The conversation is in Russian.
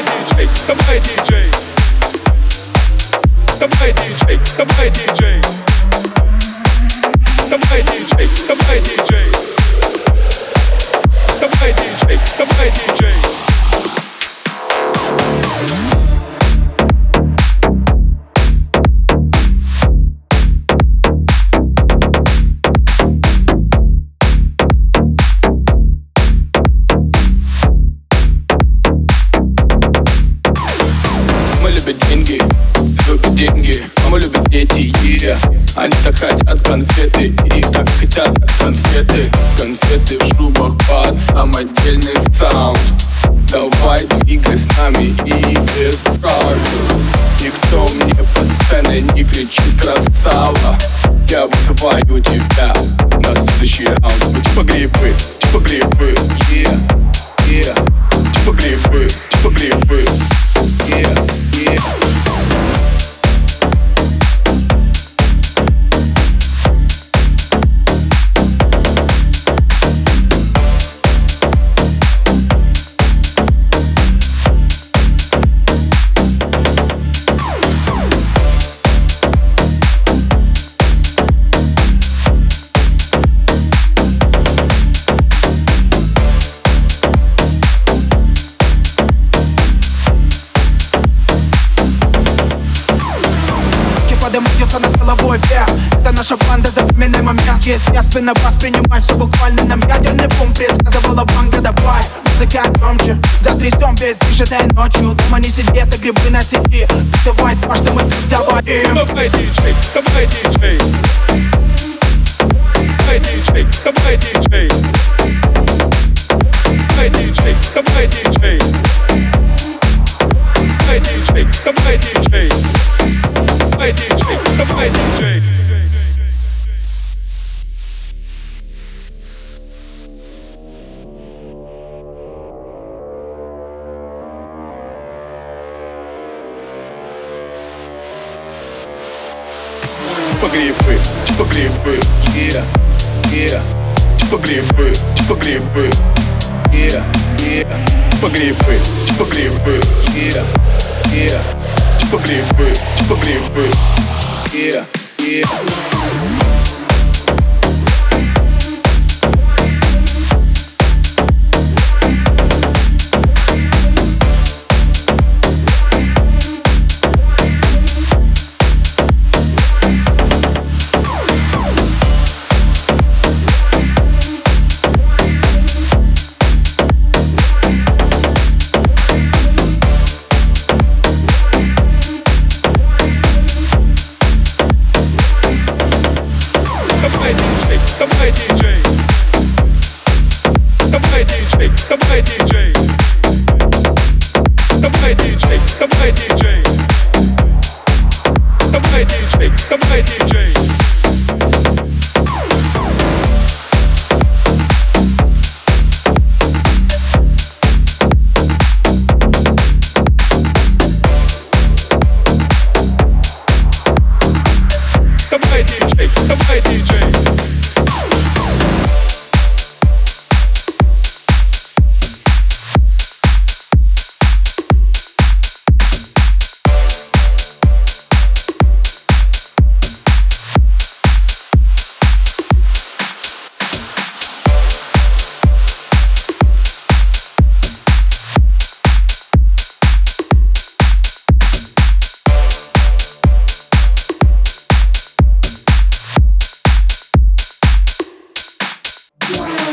давай, диджей, давай, диджей. Давай, диджей, давай, диджей. Деньги. Мама любит дети, yeah. Они так хотят конфеты И так хотят конфеты. Конфеты в шубах под самодельный саунд. Давай двигай с нами и без правил. Никто мне по сцене не кричит красава. Я вызываю тебя Это наша банда, запоминай момент Естественно, воспринимай все буквально нам Ядерный бум предсказывала банка Давай, музыка громче Затрясем весь движ этой ночью Дома не сиди, это грибы на сети Давай то, что мы тут говорим Давай, диджей, давай, диджей. Давай, диджей, давай, диджей. Давай, диджей, давай, диджей. Давай, диджей, давай, диджей. Давай, диджей, давай, диджей. Типа грибы, типа грибы, yeah, yeah Типа грибы, типа грибы, yeah, yeah Типа грибы, типа грибы, yeah, yeah Типа грибы, типа грибы, yeah, yeah давай диджей Давай диджей, давай диджей Давай диджей, давай диджей Давай диджей, давай диджей Давай диджей, давай диджей